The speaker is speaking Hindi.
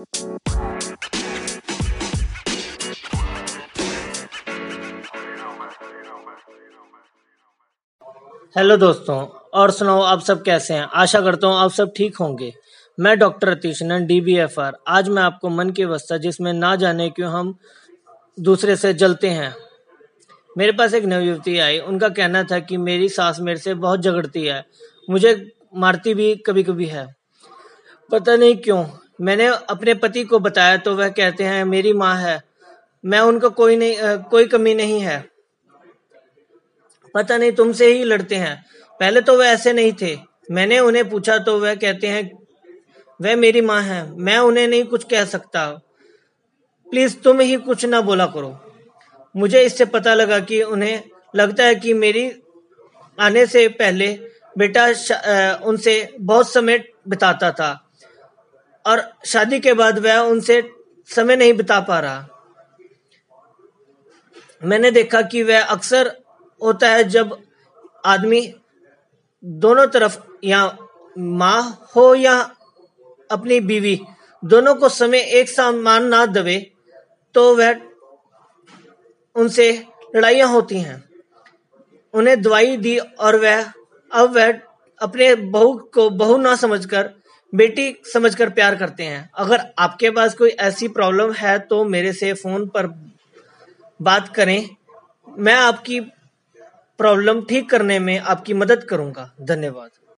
हेलो दोस्तों, और सुनाओ, आप सब कैसे हैं? आशा करता हूँ आप सब ठीक होंगे। मैं doctor Atish Nand D B F R आज मैं आपको मन की अवस्था जिसमें ना जाने क्यों हम दूसरे से जलते हैं। मेरे पास एक नवयुवती आई। उनका कहना था कि मेरी सास मेरे से बहुत झगड़ती है। मुझे मारती भी कभी कभी है। पता नहीं क्यों मैंने अपने पति को बताया तो वह कहते हैं, मेरी माँ है। मैं उनका कोई नहीं कोई कमी नहीं है। पता नहीं, तुमसे ही लड़ते हैं। पहले तो वह ऐसे नहीं थे। मैंने उन्हें पूछा तो वह कहते हैं, वह मेरी माँ है। मैं उन्हें नहीं कुछ कह सकता। प्लीज़ तुम ही कुछ ना बोला करो। मुझे इससे पता लगा कि उन्हें लगता है कि मेरी आने से पहले बेटा उनसे बहुत समय बिताता था। और शादी के बाद वह उनसे समय नहीं बिता पा रहा। मैंने देखा कि वह अक्सर होता है जब आदमी दोनों तरफ़ या माँ हो या अपनी बीवी दोनों को समय एक समान ना दबे तो वह उनसे लड़ाइयाँ होती हैं। उन्हें दवाई दी और वह, अब वह अपने बहू को बहू ना समझकर बेटी समझकर प्यार करते हैं। अगर आपके पास कोई ऐसी प्रॉब्लम है तो मेरे से फ़ोन पर बात करें। मैं आपकी प्रॉब्लम ठीक करने में आपकी मदद करूँगा। धन्यवाद।